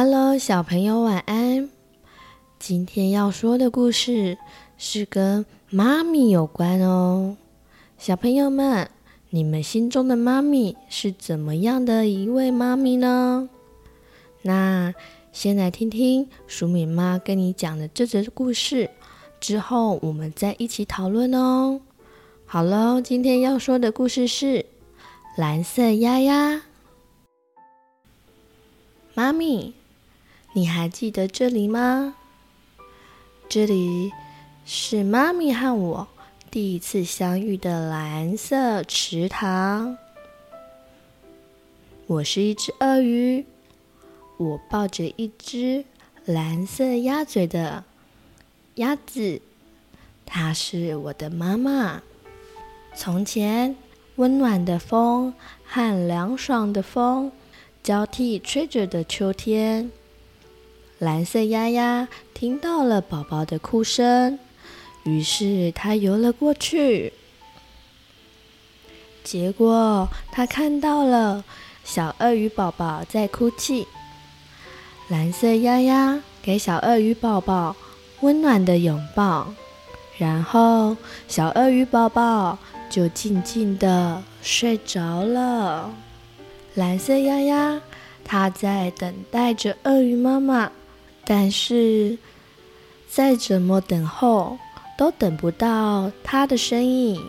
Hello，小朋友晚安。今天要说的故事是跟妈咪有关哦。小朋友们，你们心中的妈咪是怎么样的一位妈咪呢？那先来听听黍米妈跟你讲的这则故事，之后我们再一起讨论哦。好喽，今天要说的故事是蓝色鸭鸭。妈咪，你还记得这里吗？这里是妈咪和我第一次相遇的蓝色池塘。我是一只鳄鱼，我抱着一只蓝色鸭嘴的鸭子，它是我的妈妈。从前，温暖的风和凉爽的风。交替吹着的秋天，蓝色鸭鸭听到了宝宝的哭声，于是它游了过去。结果它看到了小鳄鱼宝宝在哭泣。蓝色鸭鸭给小鳄鱼宝宝温暖的拥抱，然后小鳄鱼宝宝就静静的睡着了。蓝色鸭鸭，它在等待着鳄鱼妈妈，但是再怎么等候，都等不到它的身影。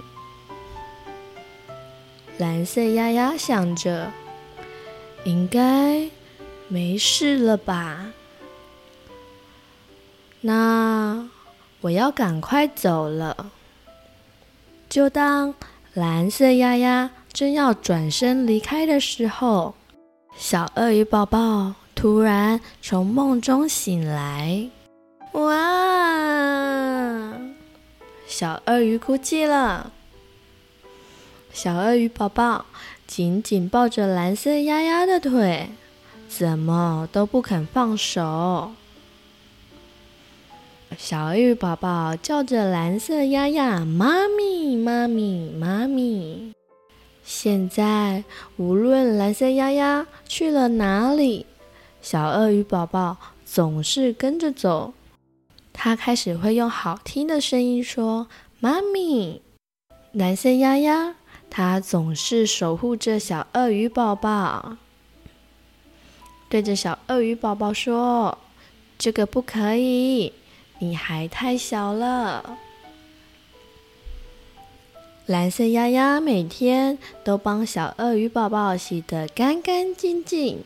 蓝色鸭鸭想着，应该没事了吧？那我要赶快走了。就当蓝色鸭鸭。正要转身离开的时候，小鳄鱼宝宝突然从梦中醒来。哇！小鳄鱼哭泣了。小鳄鱼宝宝紧紧抱着蓝色鸭鸭的腿，怎么都不肯放手。小鳄鱼宝宝叫着蓝色鸭鸭：“妈咪，妈咪，妈咪。”现在，无论蓝色鸭鸭去了哪里，小鳄鱼宝宝总是跟着走。它开始会用好听的声音说：“妈咪。”蓝色鸭鸭，它总是守护着小鳄鱼宝宝，对着小鳄鱼宝宝说：“这个不可以，你还太小了。”蓝色鸭鸭每天都帮小鳄鱼宝宝洗得干干净净，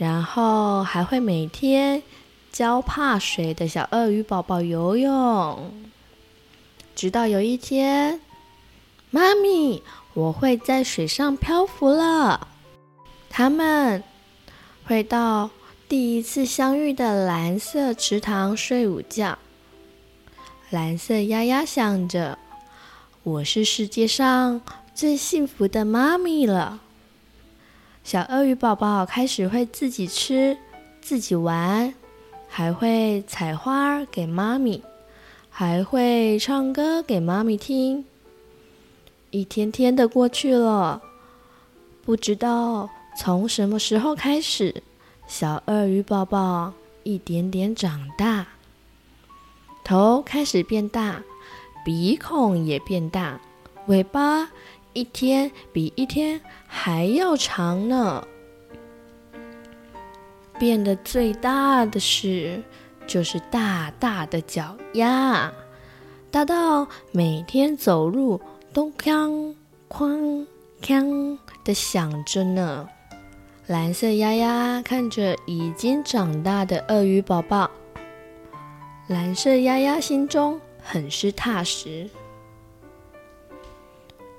然后还会每天教怕水的小鳄鱼宝宝游泳。直到有一天，妈咪，我会在水上漂浮了。他们会到第一次相遇的蓝色池塘睡午觉。蓝色鸭鸭想着。我是世界上最幸福的妈咪了。小鳄鱼宝宝开始会自己吃、自己玩，还会采花给妈咪，还会唱歌给妈咪听。一天天的过去了，不知道从什么时候开始，小鳄鱼宝宝一点点长大，头开始变大。鼻孔也变大，尾巴一天比一天还要长呢。变得最大的是，就是大大的脚丫，大到每天走路都哐哐哐的响着呢。蓝色鸭鸭看着已经长大的鳄鱼宝宝，蓝色鸭鸭心中。很是踏实，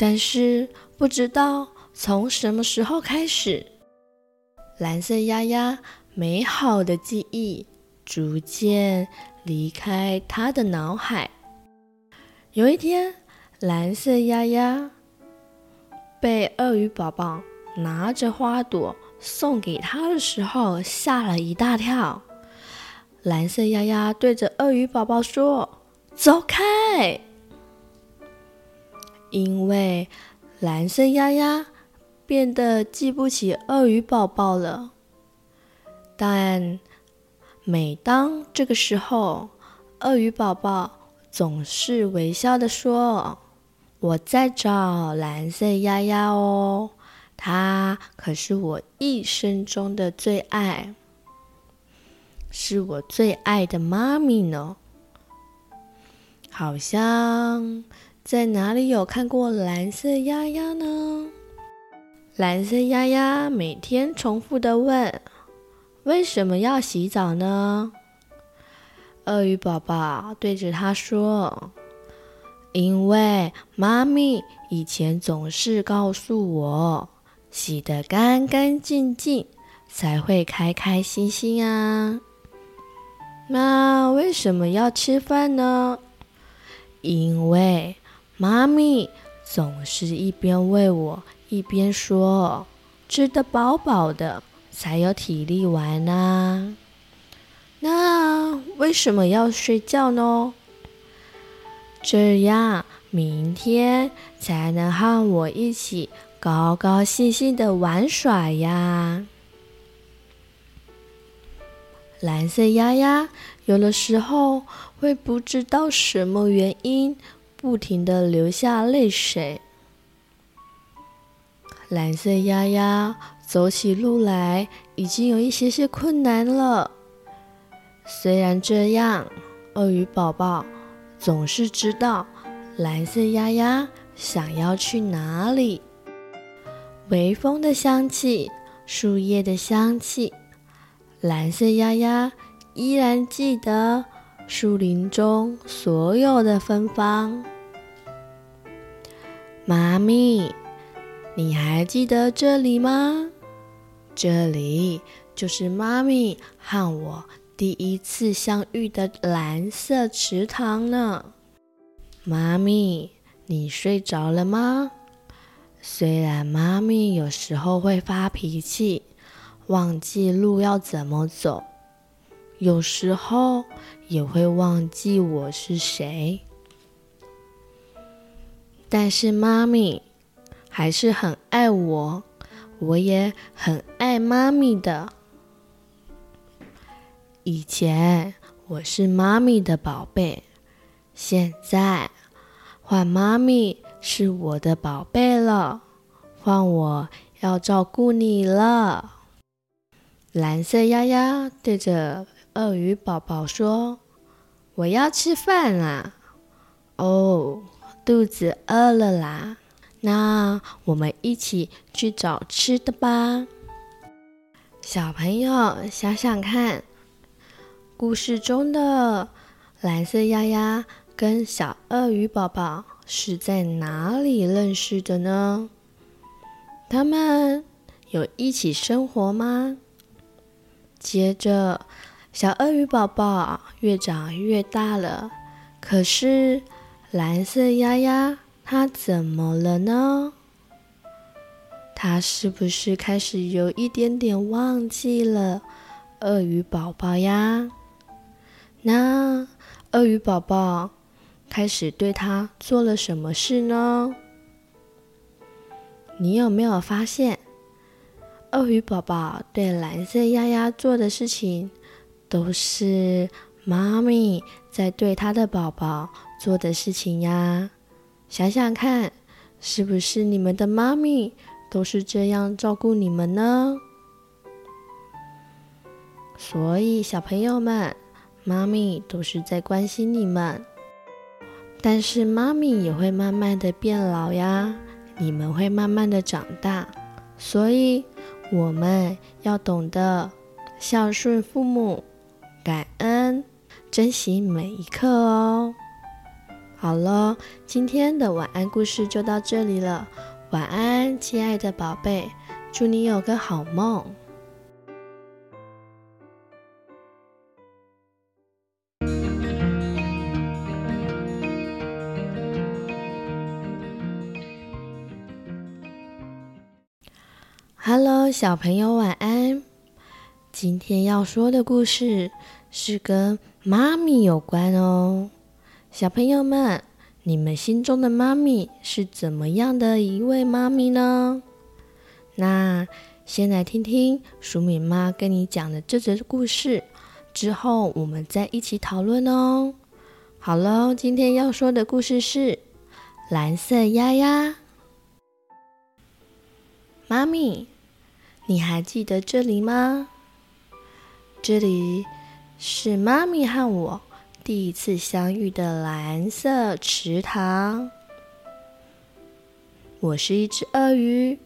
但是不知道从什么时候开始，蓝色鸭鸭美好的记忆逐渐离开他的脑海。有一天，蓝色鸭鸭被鳄鱼宝宝拿着花朵送给他的时候，吓了一大跳。蓝色鸭鸭对着鳄鱼宝宝说。走开！因为蓝色鸭鸭变得记不起鳄鱼宝宝了。但每当这个时候，鳄鱼宝宝总是微笑的说：“我在找蓝色鸭鸭哦，它可是我一生中的最爱，是我最爱的妈咪呢。”好像在哪里有看过蓝色鸭鸭呢？蓝色鸭鸭每天重复地问：“为什么要洗澡呢？”鳄鱼宝宝对着他说：“因为妈咪以前总是告诉我，洗得干干净净才会开开心心啊。那为什么要吃饭呢？因为妈咪总是一边喂我，一边说，吃得饱饱的才有体力玩呢。”那为什么要睡觉呢？这样明天才能和我一起高高兴兴的玩耍呀。蓝色鸭鸭有的时候会不知道什么原因，不停的流下泪水。蓝色鸭鸭走起路来已经有一些些困难了。虽然这样，鳄鱼宝宝总是知道蓝色鸭鸭想要去哪里。微风的香气，树叶的香气，蓝色鸭鸭依然记得树林中所有的芬芳。妈咪，你还记得这里吗？这里就是妈咪和我。第一次相遇的蓝色池塘呢？妈咪，你睡着了吗？虽然妈咪有时候会发脾气，忘记路要怎么走，有时候也会忘记我是谁，但是妈咪还是很爱我，我也很爱妈咪的。以前我是妈咪的宝贝，现在换妈咪是我的宝贝了，换我要照顾你了。蓝色鸭鸭对着鳄鱼宝宝说：“我要吃饭啦！哦，肚子饿了啦，那我们一起去找吃的吧。”小朋友想想看。故事中的蓝色鸭鸭跟小鳄鱼宝宝是在哪里认识的呢？他们有一起生活吗？接着，小鳄鱼宝宝越长越大了，可是蓝色鸭鸭它怎么了呢？它是不是开始有一点点忘记了鳄鱼宝宝呀？那鳄鱼宝宝开始对它做了什么事呢？你有没有发现，鳄鱼宝宝对蓝色鸭鸭做的事情，都是妈咪在对他的宝宝做的事情呀？想想看，是不是你们的妈咪都是这样照顾你们呢？所以，小朋友们。妈咪都是在关心你们，但是妈咪也会慢慢的变老呀，你们会慢慢的长大，所以我们要懂得孝顺父母，感恩，珍惜每一刻哦。好了，今天的晚安故事就到这里了，晚安，亲爱的宝贝，祝你有个好梦。Hello，小朋友晚安。今天要说的故事是跟妈咪有关哦。小朋友们，你们心中的妈咪是怎么样的一位妈咪呢？那先来听听黍米妈跟你讲的这则故事，之后我们再一起讨论哦。好喽，今天要说的故事是蓝色鸭鸭。妈咪，你还记得这里吗？这里是妈咪和我第一次相遇的蓝色池塘。我是一只鳄鱼，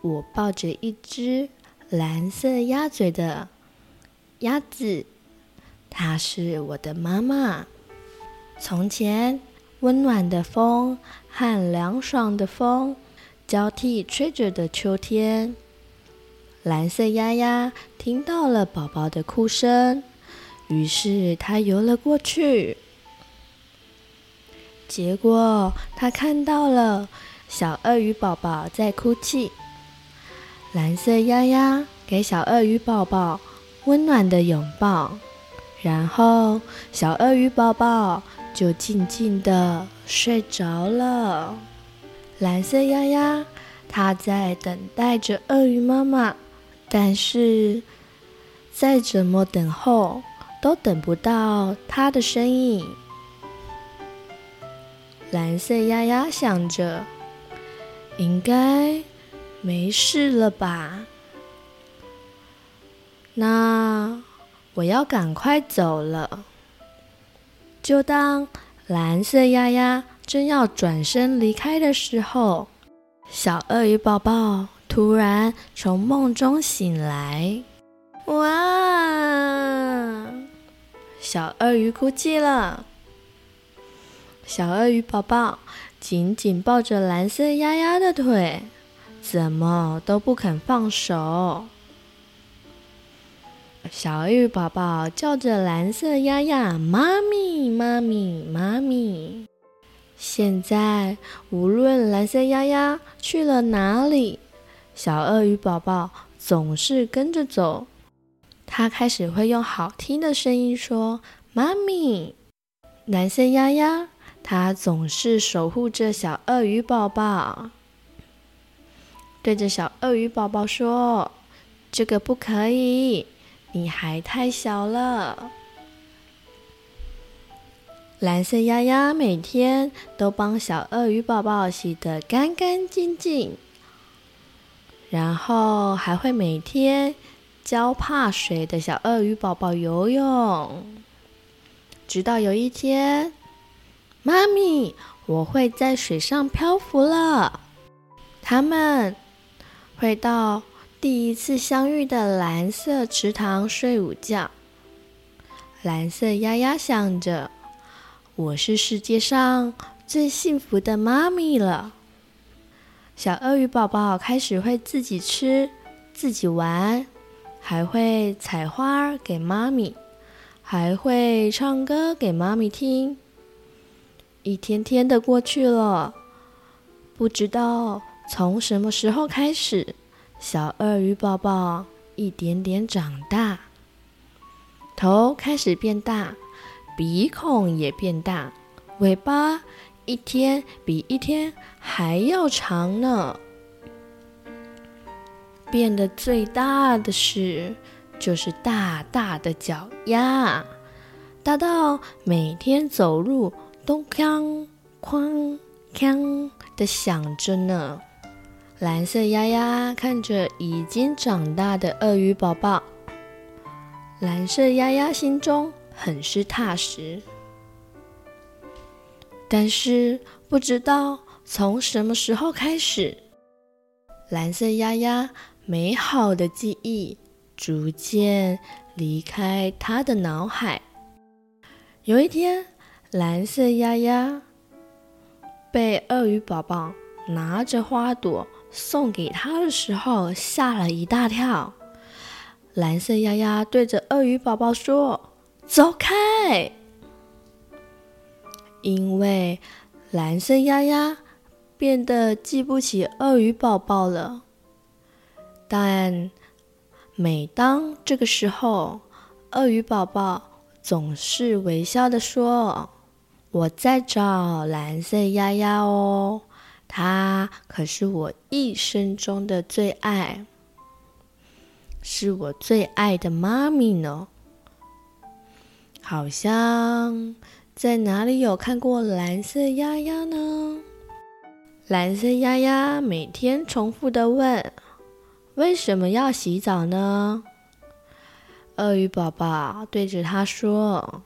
我抱着一只蓝色鸭嘴的鸭子，它是我的妈妈。从前，温暖的风和凉爽的风。交替吹着的秋天，蓝色鸭鸭听到了宝宝的哭声，于是它游了过去。结果它看到了小鳄鱼宝宝在哭泣。蓝色鸭鸭给小鳄鱼宝宝温暖的拥抱，然后小鳄鱼宝宝就静静的睡着了。蓝色鸭鸭，它在等待着鳄鱼妈妈，但是再怎么等候，都等不到它的身影。蓝色鸭鸭想着，应该没事了吧？那我要赶快走了。就当蓝色鸭鸭。正要转身离开的时候，小鳄鱼宝宝突然从梦中醒来。哇！小鳄鱼哭泣了。小鳄鱼宝宝紧紧抱着蓝色鸭鸭的腿，怎么都不肯放手。小鳄鱼宝宝叫着蓝色鸭鸭：“妈咪，妈咪，妈咪。”现在，无论蓝色鸭鸭去了哪里，小鳄鱼宝宝总是跟着走。它开始会用好听的声音说：“妈咪。”蓝色鸭鸭，它总是守护着小鳄鱼宝宝，对着小鳄鱼宝宝说：“这个不可以，你还太小了。”蓝色鸭鸭每天都帮小鳄鱼宝宝洗得干干净净，然后还会每天教怕水的小鳄鱼宝宝游泳。直到有一天，妈咪，我会在水上漂浮了。他们会到第一次相遇的蓝色池塘睡午觉。蓝色鸭鸭想着。我是世界上最幸福的妈咪了。小鳄鱼宝宝开始会自己吃、自己玩，还会采花给妈咪，还会唱歌给妈咪听。一天天的过去了，不知道从什么时候开始，小鳄鱼宝宝一点点长大，头开始变大。鼻孔也变大，尾巴一天比一天还要长呢。变得最大的是，就是大大的脚丫，大到每天走路都哐哐哐的响着呢。蓝色鸭鸭看着已经长大的鳄鱼宝宝，蓝色鸭鸭心中。很是踏实，但是不知道从什么时候开始，蓝色鸭鸭美好的记忆逐渐离开他的脑海。有一天，蓝色鸭鸭被鳄鱼宝宝拿着花朵送给他的时候，吓了一大跳。蓝色鸭鸭对着鳄鱼宝宝说。走开！因为蓝色鸭鸭变得记不起鳄鱼宝宝了。但每当这个时候，鳄鱼宝宝总是微笑的说：“我在找蓝色鸭鸭哦，它可是我一生中的最爱。”是我最爱的妈咪呢。好像在哪里有看过蓝色鸭鸭呢？蓝色鸭鸭每天重复的问：“为什么要洗澡呢？”鳄鱼宝宝对着他说：“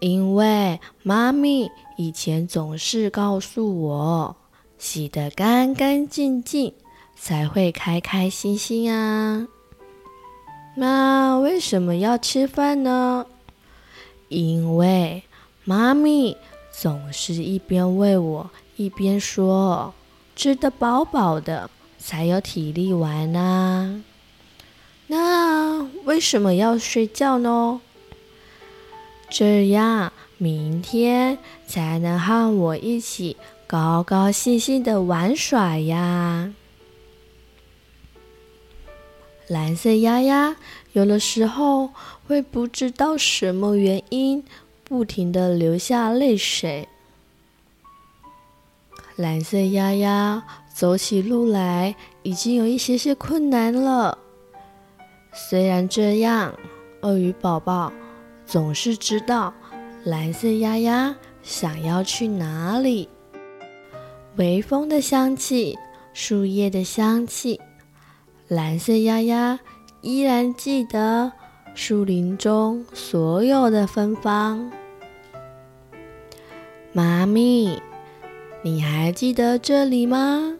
因为妈咪以前总是告诉我，洗得干干净净才会开开心心啊。”那为什么要吃饭呢？因为妈咪总是一边喂我，一边说：“吃得饱饱的，才有体力玩呢。”那为什么要睡觉呢？这样明天才能和我一起高高兴兴的玩耍呀。蓝色鸭鸭有的时候会不知道什么原因，不停地流下泪水。蓝色鸭鸭走起路来已经有一些些困难了。虽然这样，鳄鱼宝宝总是知道蓝色鸭鸭想要去哪里。微风的香气，树叶的香气，蓝色鸭鸭依然记得树林中所有的芬芳。妈咪，你还记得这里吗？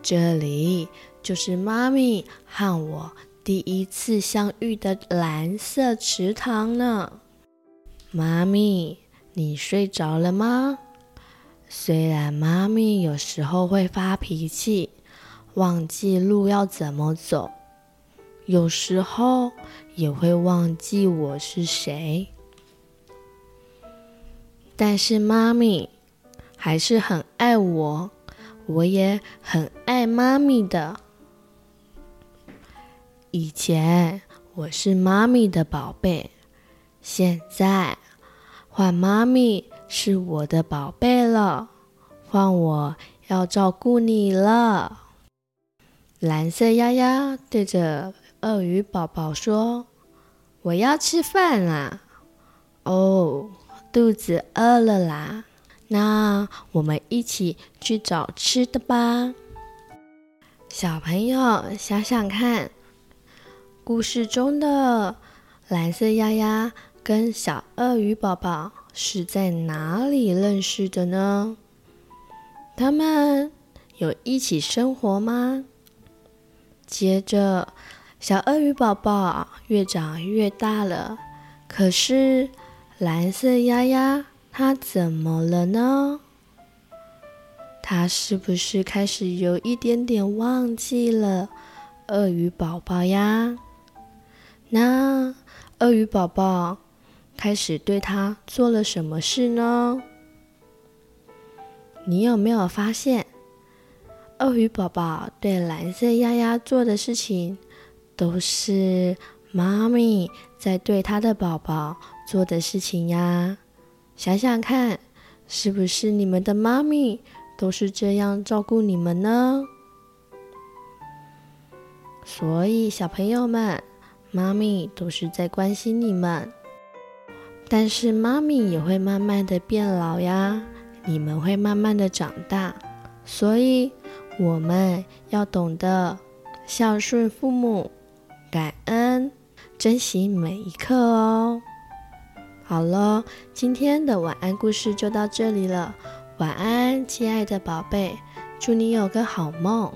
这里就是妈咪和我。第一次相遇的蓝色池塘呢？妈咪，你睡着了吗？虽然妈咪有时候会发脾气，忘记路要怎么走，有时候也会忘记我是谁，但是妈咪还是很爱我，我也很爱妈咪的。以前我是妈咪的宝贝，现在换妈咪是我的宝贝了，换我要照顾你了。蓝色鸭鸭对着鳄鱼宝宝说：“我要吃饭啦！哦，肚子饿了啦，那我们一起去找吃的吧。”小朋友想想看。故事中的蓝色鸭鸭跟小鳄鱼宝宝是在哪里认识的呢？他们有一起生活吗？接着，小鳄鱼宝宝越长越大了，可是蓝色鸭鸭他怎么了呢？他是不是开始有一点点忘记了鳄鱼宝宝呀？那鳄鱼宝宝开始对他做了什么事呢？你有没有发现，鳄鱼宝宝对蓝色鸭鸭做的事情，都是妈咪在对他的宝宝做的事情呀？想想看，是不是你们的妈咪都是这样照顾你们呢？所以，小朋友们。妈咪都是在关心你们，但是妈咪也会慢慢的变老呀，你们会慢慢的长大，所以我们要懂得孝顺父母，感恩，珍惜每一刻哦。好了，今天的晚安故事就到这里了，晚安，亲爱的宝贝，祝你有个好梦。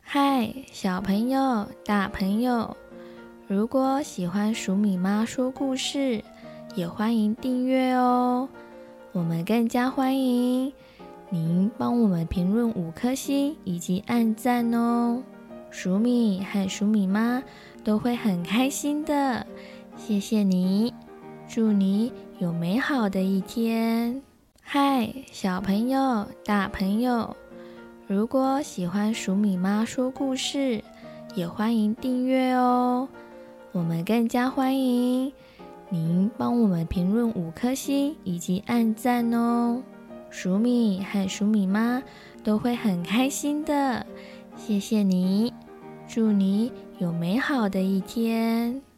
嗨，小朋友、大朋友，如果喜欢黍米妈说故事，也欢迎订阅哦。我们更加欢迎您帮我们评论五颗星以及按赞哦。黍米和黍米妈都会很开心的，谢谢你，祝你有美好的一天。嗨，小朋友、大朋友。如果喜欢黍米妈说故事，也欢迎订阅哦。我们更加欢迎您帮我们评论五颗星以及按赞哦。黍米和黍米妈都会很开心的。谢谢你，祝你有美好的一天。